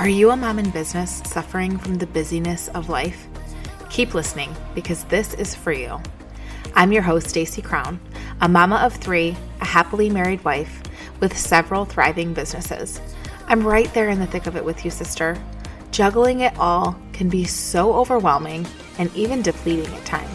Are you a mom in business suffering from the busyness of life? Keep listening because this is for you. I'm your host, Stacy Crown, a mama of three, a happily married wife with several thriving businesses. I'm right there in the thick of it with you, sister. Juggling it all can be so overwhelming and even depleting at times.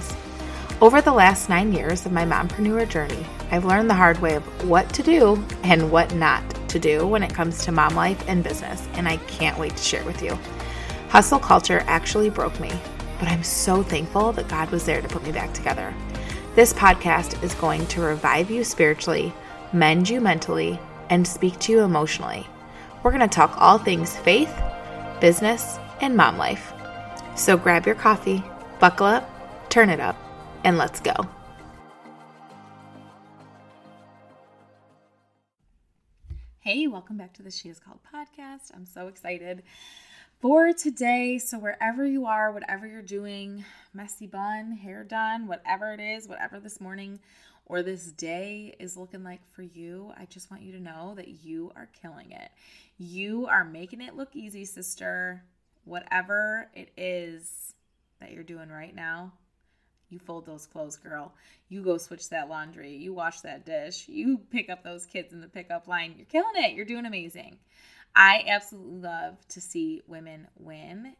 Over the last nine years of my mompreneur journey, I've learned the hard way of what to do and what not to do when it comes to mom life and business, and I can't wait to share with you. Hustle culture actually broke me, but I'm so thankful that God was there to put me back together. This podcast is going to revive you spiritually, mend you mentally, and speak to you emotionally. We're going to talk all things faith, business, and mom life. So grab your coffee, buckle up, turn it up, and let's go. Hey, welcome back to the She Is Called podcast. I'm so excited for today. So, wherever you are, whatever you're doing, messy bun, hair done, whatever it is, whatever this morning or this day is looking like for you, I just want you to know that you are killing it. You are making it look easy, sister. Whatever it is that you're doing right now, you fold those clothes, girl. You go switch that laundry. You wash that dish. You pick up those kids in the pickup line. You're killing it. You're doing amazing. I absolutely love to see women win.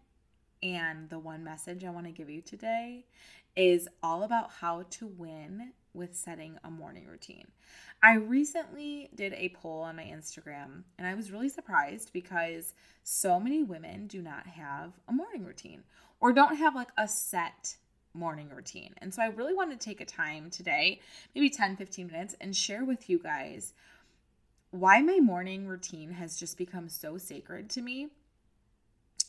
And the one message I want to give you today is all about how to win with setting a morning routine. I recently did a poll on my Instagram and I was really surprised because so many women do not have a morning routine or don't have like a set morning routine. And so I really want to take a time today, maybe 10, 15 minutes, and share with you guys why my morning routine has just become so sacred to me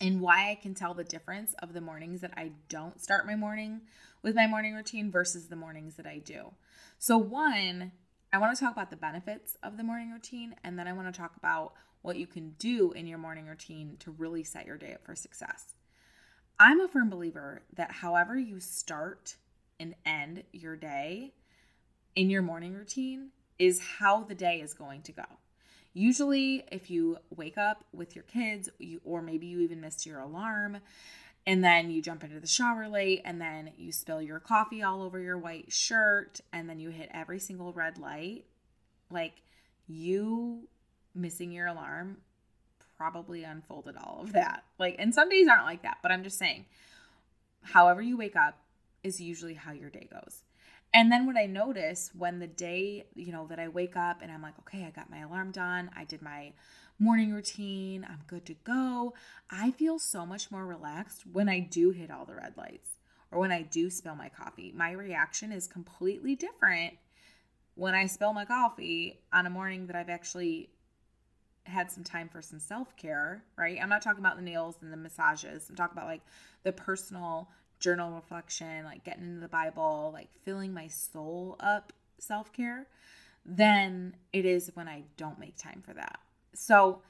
and why I can tell the difference of the mornings that I don't start my morning with my morning routine versus the mornings that I do. So, one, I want to talk about the benefits of the morning routine, and then I want to talk about what you can do in your morning routine to really set your day up for success. I'm a firm believer that however you start and end your day in your morning routine is how the day is going to go. Usually, if you wake up with your kids, you, or maybe you even missed your alarm, and then you jump into the shower late, and then you spill your coffee all over your white shirt, and then you hit every single red light, like you missing your alarm probably unfolded all of that. Like, and some days aren't like that, but I'm just saying, however you wake up is usually how your day goes. And then what I notice when the day, you know, that I wake up and I'm like, okay, I got my alarm done, I did my morning routine, I'm good to go. I feel so much more relaxed when I do hit all the red lights or when I do spill my coffee. My reaction is completely different when I spill my coffee on a morning that I've actually had some time for some self care, right? I'm not talking about the nails and the massages. I'm talking about like the personal journal reflection, like getting into the Bible, like filling my soul up self care, then it is when I don't make time for that. So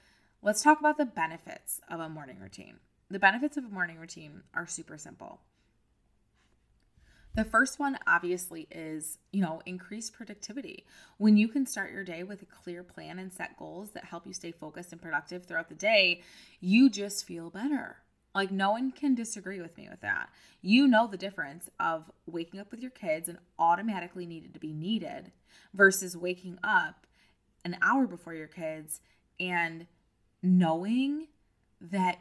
let's talk about the benefits of a morning routine. The benefits of a morning routine are super simple. The first one obviously is, you know, increased productivity. When you can start your day with a clear plan and set goals that help you stay focused and productive throughout the day, you just feel better. Like no one can disagree with me with that. You know the difference of waking up with your kids and automatically needed to be needed versus waking up an hour before your kids and knowing that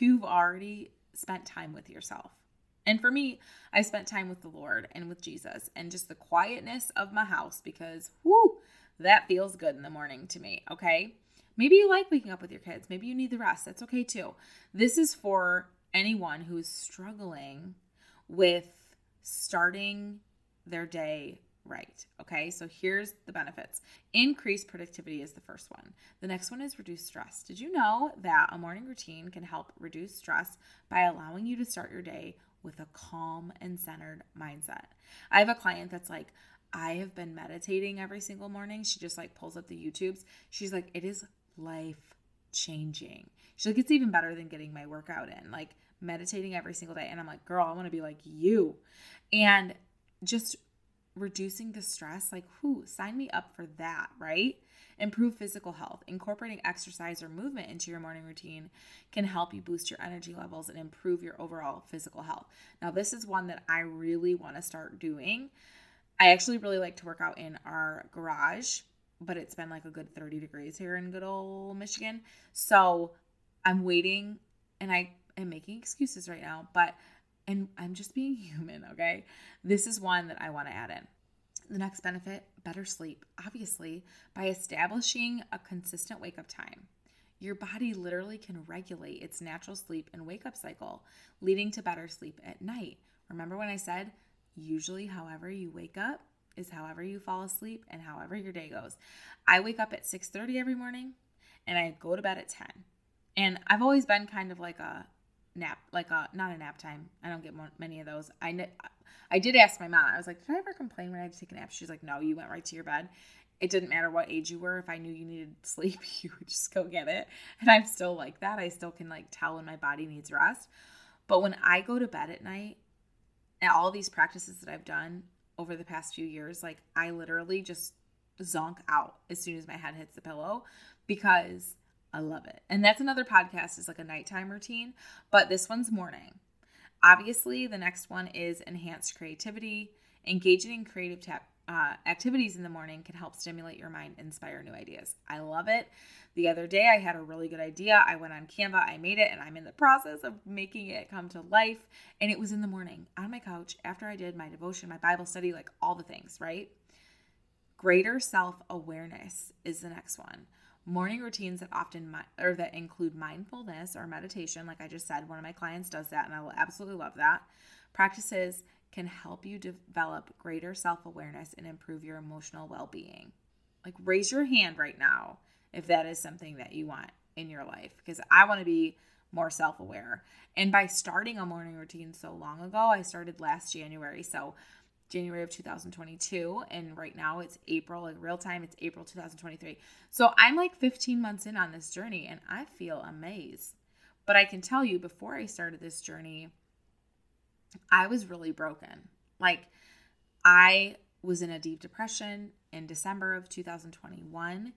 you've already spent time with yourself. And for me, I spent time with the Lord and with Jesus and just the quietness of my house because, whoo, that feels good in the morning to me. Okay. Maybe you like waking up with your kids. Maybe you need the rest. That's okay too. This is for anyone who's struggling with starting their day right. Okay, so here's the benefits increased productivity is the first one. The next one is reduce stress. Did you know that a morning routine can help reduce stress by allowing you to start your day with a calm and centered mindset. I have a client that's like, I have been meditating every single morning. She just like pulls up the YouTubes. She's like, it is life changing. She's like, it's even better than getting my workout in, like meditating every single day. And I'm like, girl, I want to be like you. And just reducing the stress, like, who sign me up for that, right? Improve physical health. Incorporating exercise or movement into your morning routine can help you boost your energy levels and improve your overall physical health. Now, this is one that I really want to start doing. I actually really like to work out in our garage, but it's been like a good 30 degrees here in good old Michigan. So I'm waiting and I am making excuses right now, but and I'm just being human, okay? This is one that I want to add in. The next benefit better sleep, obviously, by establishing a consistent wake up time. Your body literally can regulate its natural sleep and wake up cycle, leading to better sleep at night. Remember when I said, usually, however you wake up is however you fall asleep and however your day goes. I wake up at 6:30 every morning and I go to bed at 10. And I've always been kind of like a nap, like a not a nap time. I don't get many of those. I I did ask my mom. I was like, "Did I ever complain when I had to take a nap?" She's like, "No, you went right to your bed." It didn't matter what age you were. If I knew you needed sleep, you would just go get it. And I'm still like that. I still can like tell when my body needs rest. But when I go to bed at night, and all these practices that I've done over the past few years, like I literally just zonk out as soon as my head hits the pillow because I love it. And that's another podcast is like a nighttime routine, but this one's morning. Obviously, the next one is enhanced creativity. Engaging in creative tap, uh, activities in the morning can help stimulate your mind, inspire new ideas. I love it. The other day, I had a really good idea. I went on Canva, I made it, and I'm in the process of making it come to life. And it was in the morning on my couch after I did my devotion, my Bible study, like all the things, right? Greater self awareness is the next one morning routines that often mi- or that include mindfulness or meditation like i just said one of my clients does that and i will absolutely love that. Practices can help you develop greater self-awareness and improve your emotional well-being. Like raise your hand right now if that is something that you want in your life because i want to be more self-aware. And by starting a morning routine so long ago i started last january so January of 2022 and right now it's April in real time it's April 2023. So I'm like 15 months in on this journey and I feel amazed. But I can tell you before I started this journey I was really broken. Like I was in a deep depression in December of 2021.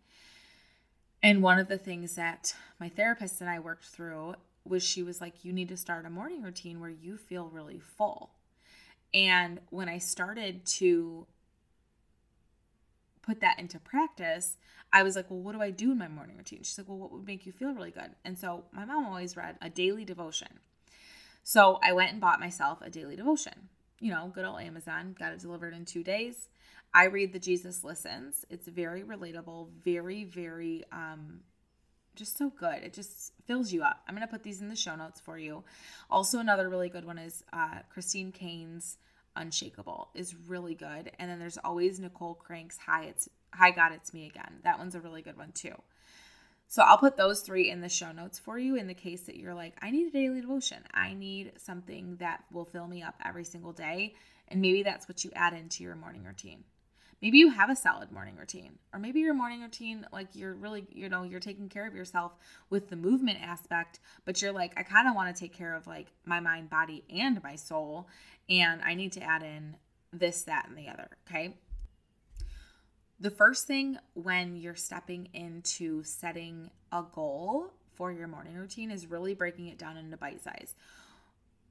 And one of the things that my therapist and I worked through was she was like you need to start a morning routine where you feel really full and when I started to put that into practice, I was like, well, what do I do in my morning routine? She's like, well, what would make you feel really good? And so my mom always read a daily devotion. So I went and bought myself a daily devotion. You know, good old Amazon, got it delivered in two days. I read the Jesus Listens. It's very relatable, very, very um, just so good. It just fills you up. I'm going to put these in the show notes for you. Also, another really good one is uh, Christine Caine's Unshakable is really good. And then there's always Nicole Crank's Hi, It's Hi God, It's Me Again. That one's a really good one too. So I'll put those three in the show notes for you in the case that you're like, I need a daily devotion. I need something that will fill me up every single day. And maybe that's what you add into your morning routine. Maybe you have a solid morning routine, or maybe your morning routine, like you're really, you know, you're taking care of yourself with the movement aspect, but you're like, I kind of want to take care of like my mind, body, and my soul. And I need to add in this, that, and the other. Okay. The first thing when you're stepping into setting a goal for your morning routine is really breaking it down into bite size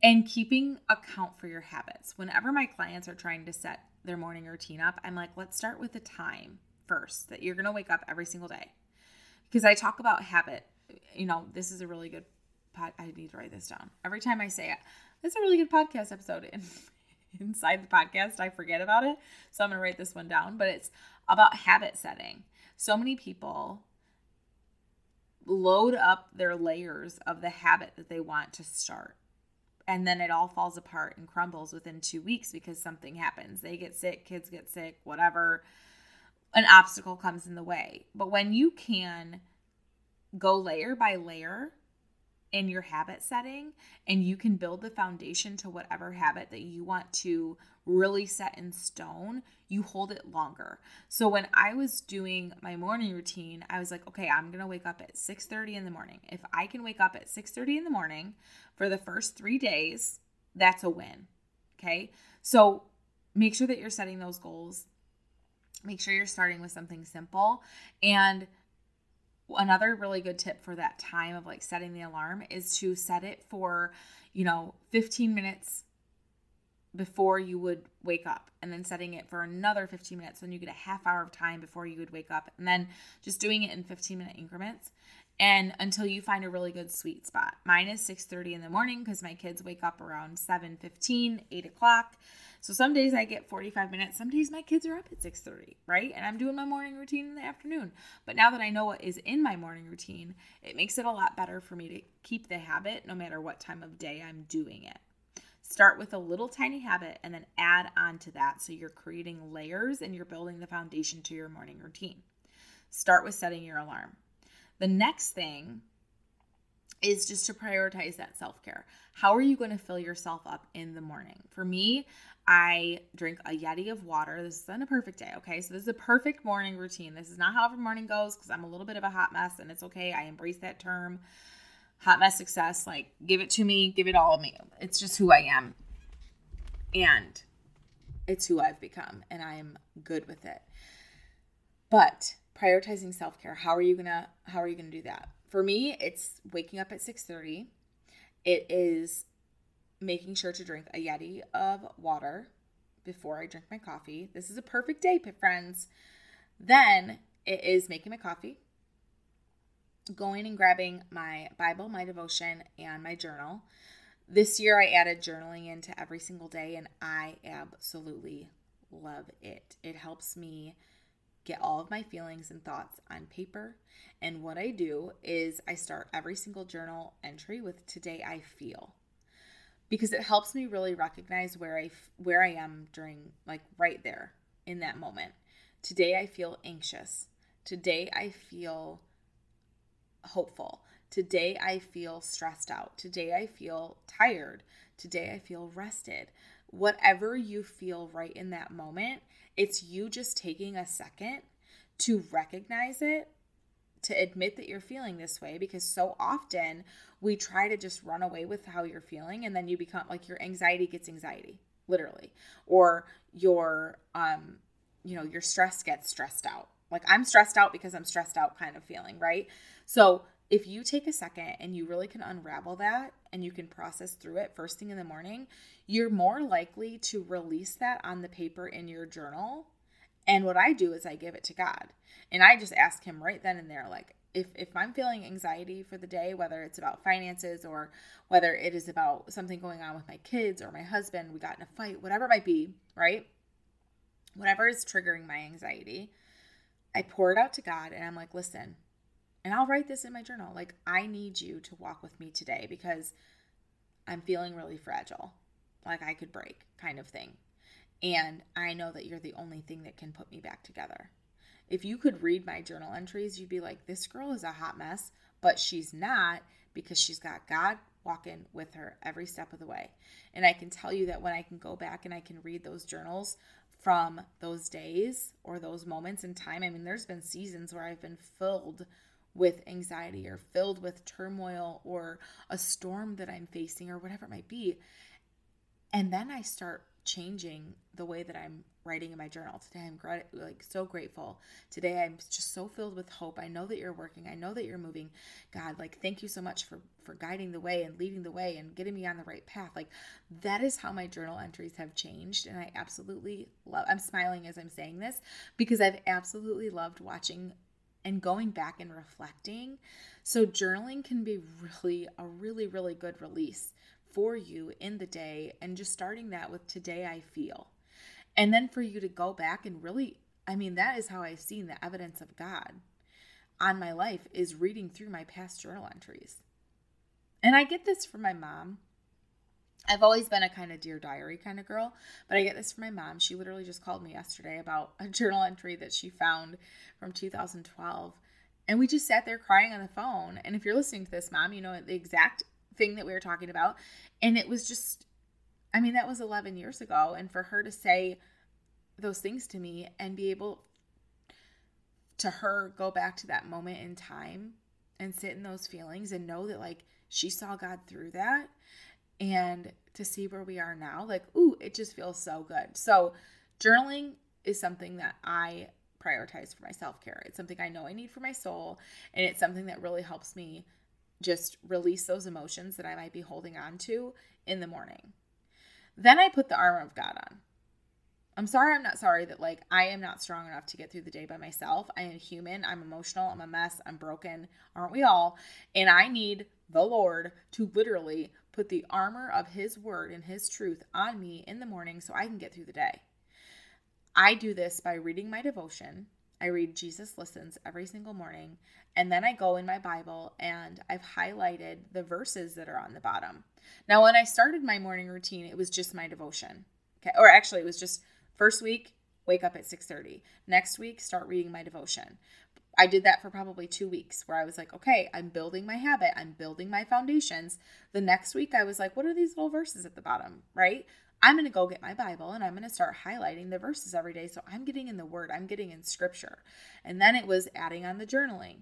and keeping account for your habits. Whenever my clients are trying to set their morning routine up, I'm like, let's start with the time first that you're going to wake up every single day. Because I talk about habit, you know, this is a really good pod. I need to write this down. Every time I say it, it's a really good podcast episode. And inside the podcast, I forget about it. So I'm going to write this one down, but it's about habit setting. So many people load up their layers of the habit that they want to start and then it all falls apart and crumbles within two weeks because something happens. They get sick, kids get sick, whatever. An obstacle comes in the way. But when you can go layer by layer in your habit setting and you can build the foundation to whatever habit that you want to really set in stone, you hold it longer. So when I was doing my morning routine, I was like, okay, I'm going to wake up at 6:30 in the morning. If I can wake up at 6:30 in the morning for the first 3 days, that's a win. Okay? So make sure that you're setting those goals. Make sure you're starting with something simple. And another really good tip for that time of like setting the alarm is to set it for, you know, 15 minutes before you would wake up and then setting it for another 15 minutes then you get a half hour of time before you would wake up and then just doing it in 15 minute increments and until you find a really good sweet spot. Mine is 6.30 in the morning because my kids wake up around 7.15 8 o'clock. So some days i get 45 minutes some days my kids are up at 6.30 right? And i'm doing my morning routine in the afternoon. But now that i know what is in my morning routine it makes it a lot better for me to keep the habit no matter what time of day i'm doing it Start with a little tiny habit and then add on to that. So you're creating layers and you're building the foundation to your morning routine. Start with setting your alarm. The next thing is just to prioritize that self care. How are you going to fill yourself up in the morning? For me, I drink a Yeti of water. This is on a perfect day, okay? So, this is a perfect morning routine. This is not how every morning goes because I'm a little bit of a hot mess and it's okay. I embrace that term hot mess success. Like, give it to me, give it all of me. It's just who I am. And it's who I've become, and I am good with it. But prioritizing self-care, how are you gonna how are you gonna do that? For me, it's waking up at 6:30. It is making sure to drink a Yeti of water before I drink my coffee. This is a perfect day, friends. Then it is making my coffee, going and grabbing my Bible, my devotion, and my journal. This year I added journaling into every single day, and I absolutely love it. It helps me get all of my feelings and thoughts on paper. And what I do is I start every single journal entry with today I feel. Because it helps me really recognize where I where I am during like right there in that moment. Today I feel anxious. Today I feel hopeful. Today I feel stressed out. Today I feel tired. Today I feel rested. Whatever you feel right in that moment, it's you just taking a second to recognize it, to admit that you're feeling this way, because so often we try to just run away with how you're feeling and then you become like your anxiety gets anxiety, literally, or your, um, you know, your stress gets stressed out. Like I'm stressed out because I'm stressed out kind of feeling, right? So if you take a second and you really can unravel that and you can process through it first thing in the morning, you're more likely to release that on the paper in your journal. And what I do is I give it to God. And I just ask him right then and there like if if I'm feeling anxiety for the day, whether it's about finances or whether it is about something going on with my kids or my husband, we got in a fight, whatever it might be, right? Whatever is triggering my anxiety, I pour it out to God and I'm like, "Listen, and I'll write this in my journal. Like, I need you to walk with me today because I'm feeling really fragile. Like, I could break, kind of thing. And I know that you're the only thing that can put me back together. If you could read my journal entries, you'd be like, this girl is a hot mess, but she's not because she's got God walking with her every step of the way. And I can tell you that when I can go back and I can read those journals from those days or those moments in time, I mean, there's been seasons where I've been filled with anxiety or filled with turmoil or a storm that I'm facing or whatever it might be. And then I start changing the way that I'm writing in my journal. Today I'm like so grateful. Today I'm just so filled with hope. I know that you're working. I know that you're moving. God, like thank you so much for for guiding the way and leading the way and getting me on the right path. Like that is how my journal entries have changed and I absolutely love I'm smiling as I'm saying this because I've absolutely loved watching and going back and reflecting. So, journaling can be really a really, really good release for you in the day, and just starting that with today I feel. And then for you to go back and really, I mean, that is how I've seen the evidence of God on my life is reading through my past journal entries. And I get this from my mom. I've always been a kind of dear diary kind of girl, but I get this from my mom. She literally just called me yesterday about a journal entry that she found from 2012. And we just sat there crying on the phone. And if you're listening to this, mom, you know the exact thing that we were talking about. And it was just, I mean, that was 11 years ago. And for her to say those things to me and be able to her go back to that moment in time and sit in those feelings and know that like she saw God through that and to see where we are now. Like, ooh, it just feels so good. So, journaling is something that I prioritize for my self care. It's something I know I need for my soul, and it's something that really helps me just release those emotions that I might be holding on to in the morning. Then I put the armor of God on. I'm sorry, I'm not sorry that like I am not strong enough to get through the day by myself. I am human, I'm emotional, I'm a mess, I'm broken, aren't we all? And I need the Lord to literally put the armor of His word and His truth on me in the morning so I can get through the day. I do this by reading my devotion. I read Jesus Listens every single morning. And then I go in my Bible and I've highlighted the verses that are on the bottom. Now, when I started my morning routine, it was just my devotion. Okay. Or actually, it was just first week, wake up at 6:30. Next week, start reading my devotion. I did that for probably two weeks where I was like, okay, I'm building my habit, I'm building my foundations. The next week, I was like, what are these little verses at the bottom, right? I'm going to go get my Bible and I'm going to start highlighting the verses every day. So I'm getting in the word, I'm getting in scripture. And then it was adding on the journaling.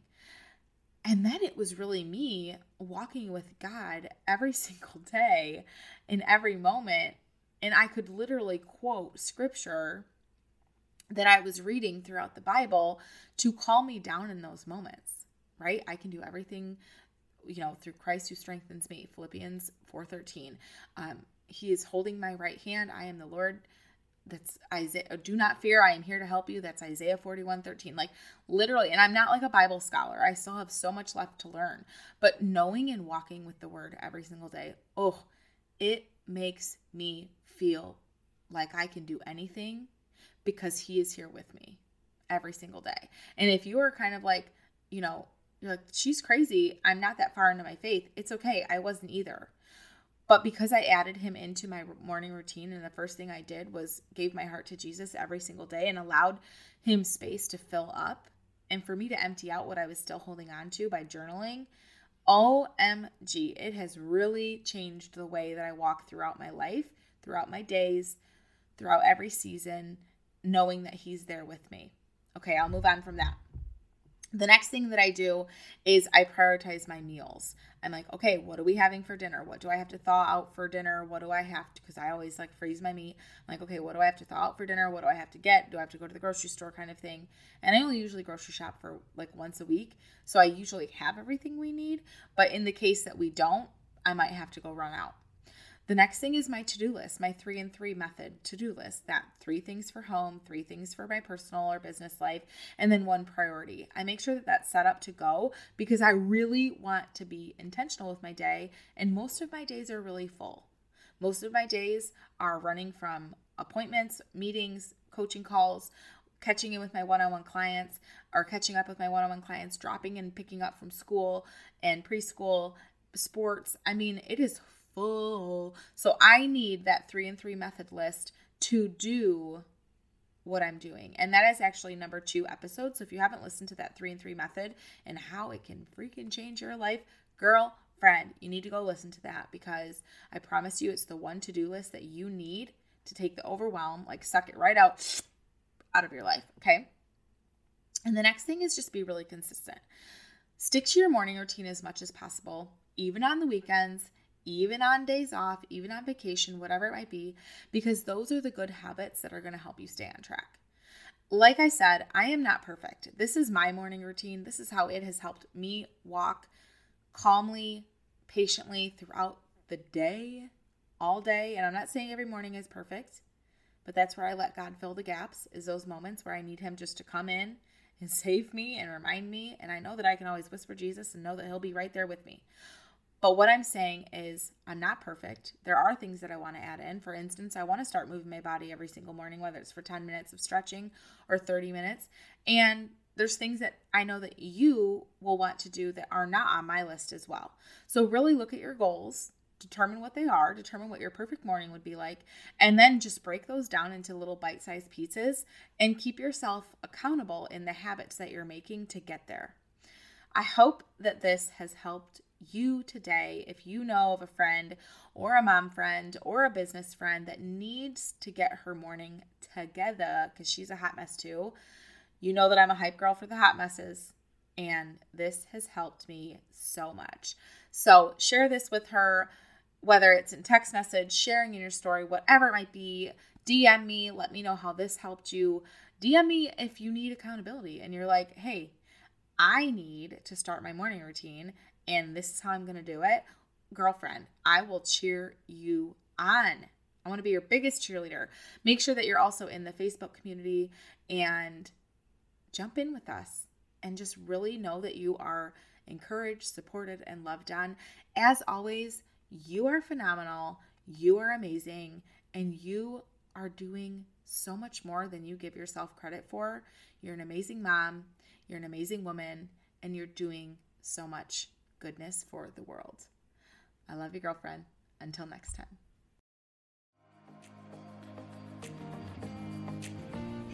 And then it was really me walking with God every single day in every moment. And I could literally quote scripture that I was reading throughout the Bible to calm me down in those moments, right? I can do everything you know through christ who strengthens me philippians 4.13 um, he is holding my right hand. I am the Lord. That's Isaiah. Oh, do not fear. I am here to help you. That's Isaiah 41 13. Like literally, and I'm not like a Bible scholar. I still have so much left to learn. But knowing and walking with the word every single day, oh, it makes me feel like I can do anything because he is here with me every single day. And if you are kind of like, you know, you're like, she's crazy. I'm not that far into my faith. It's okay. I wasn't either. But because I added him into my morning routine, and the first thing I did was gave my heart to Jesus every single day and allowed him space to fill up and for me to empty out what I was still holding on to by journaling. OMG, it has really changed the way that I walk throughout my life, throughout my days, throughout every season, knowing that he's there with me. Okay, I'll move on from that. The next thing that I do is I prioritize my meals. I'm like, okay, what are we having for dinner? What do I have to thaw out for dinner? What do I have to, because I always like freeze my meat. I'm like, okay, what do I have to thaw out for dinner? What do I have to get? Do I have to go to the grocery store kind of thing? And I only usually grocery shop for like once a week. So I usually have everything we need. But in the case that we don't, I might have to go run out. The next thing is my to do list, my three and three method to do list. That three things for home, three things for my personal or business life, and then one priority. I make sure that that's set up to go because I really want to be intentional with my day, and most of my days are really full. Most of my days are running from appointments, meetings, coaching calls, catching in with my one on one clients, or catching up with my one on one clients, dropping and picking up from school and preschool, sports. I mean, it is full. So I need that three and three method list to do what I'm doing. And that is actually number two episode. So if you haven't listened to that three and three method and how it can freaking change your life, girl, friend, you need to go listen to that because I promise you it's the one to do list that you need to take the overwhelm, like suck it right out out of your life. Okay. And the next thing is just be really consistent. Stick to your morning routine as much as possible, even on the weekends even on days off, even on vacation, whatever it might be, because those are the good habits that are going to help you stay on track. Like I said, I am not perfect. This is my morning routine. This is how it has helped me walk calmly, patiently throughout the day, all day. And I'm not saying every morning is perfect, but that's where I let God fill the gaps, is those moments where I need Him just to come in and save me and remind me. And I know that I can always whisper Jesus and know that He'll be right there with me. But what I'm saying is, I'm not perfect. There are things that I want to add in. For instance, I want to start moving my body every single morning, whether it's for 10 minutes of stretching or 30 minutes. And there's things that I know that you will want to do that are not on my list as well. So, really look at your goals, determine what they are, determine what your perfect morning would be like, and then just break those down into little bite sized pieces and keep yourself accountable in the habits that you're making to get there. I hope that this has helped you today if you know of a friend or a mom friend or a business friend that needs to get her morning together because she's a hot mess too. You know that I'm a hype girl for the hot messes, and this has helped me so much. So, share this with her. whether it's in text message, sharing in your story, whatever it might be, DM me, let me know how this helped you. DM me if you need accountability and you're like, hey, I need to start my morning routine and this is how I'm going to do it. Girlfriend, I will cheer you on. I want to be your biggest cheerleader. Make sure that you're also in the Facebook community and jump in with us and just really know that you are encouraged, supported, and loved on. As always, you are phenomenal, you are amazing, and you are doing so much more than you give yourself credit for. You're an amazing mom, you're an amazing woman, and you're doing so much goodness for the world. I love you, girlfriend. Until next time.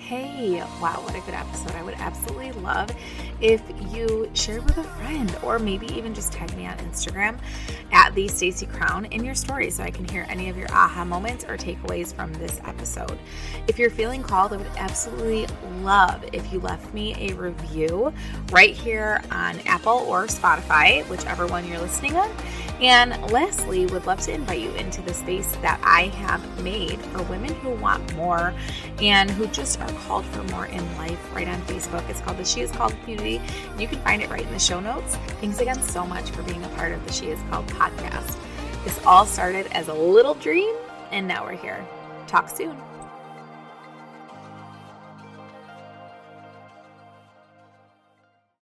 Hey, wow, what a good episode. I would absolutely love if you shared with a friend or maybe even just tag me on Instagram at the Stacy Crown in your story so I can hear any of your aha moments or takeaways from this episode. If you're feeling called, I would absolutely love if you left me a review right here on Apple or Spotify, whichever one you're listening on. And lastly, would love to invite you into the space that I have made for women who want more and who just are called for more in life right on Facebook. It's called the She Is Called Community. You can find it right in the show notes. Thanks again so much for being a part of the She Is Called podcast. This all started as a little dream, and now we're here. Talk soon.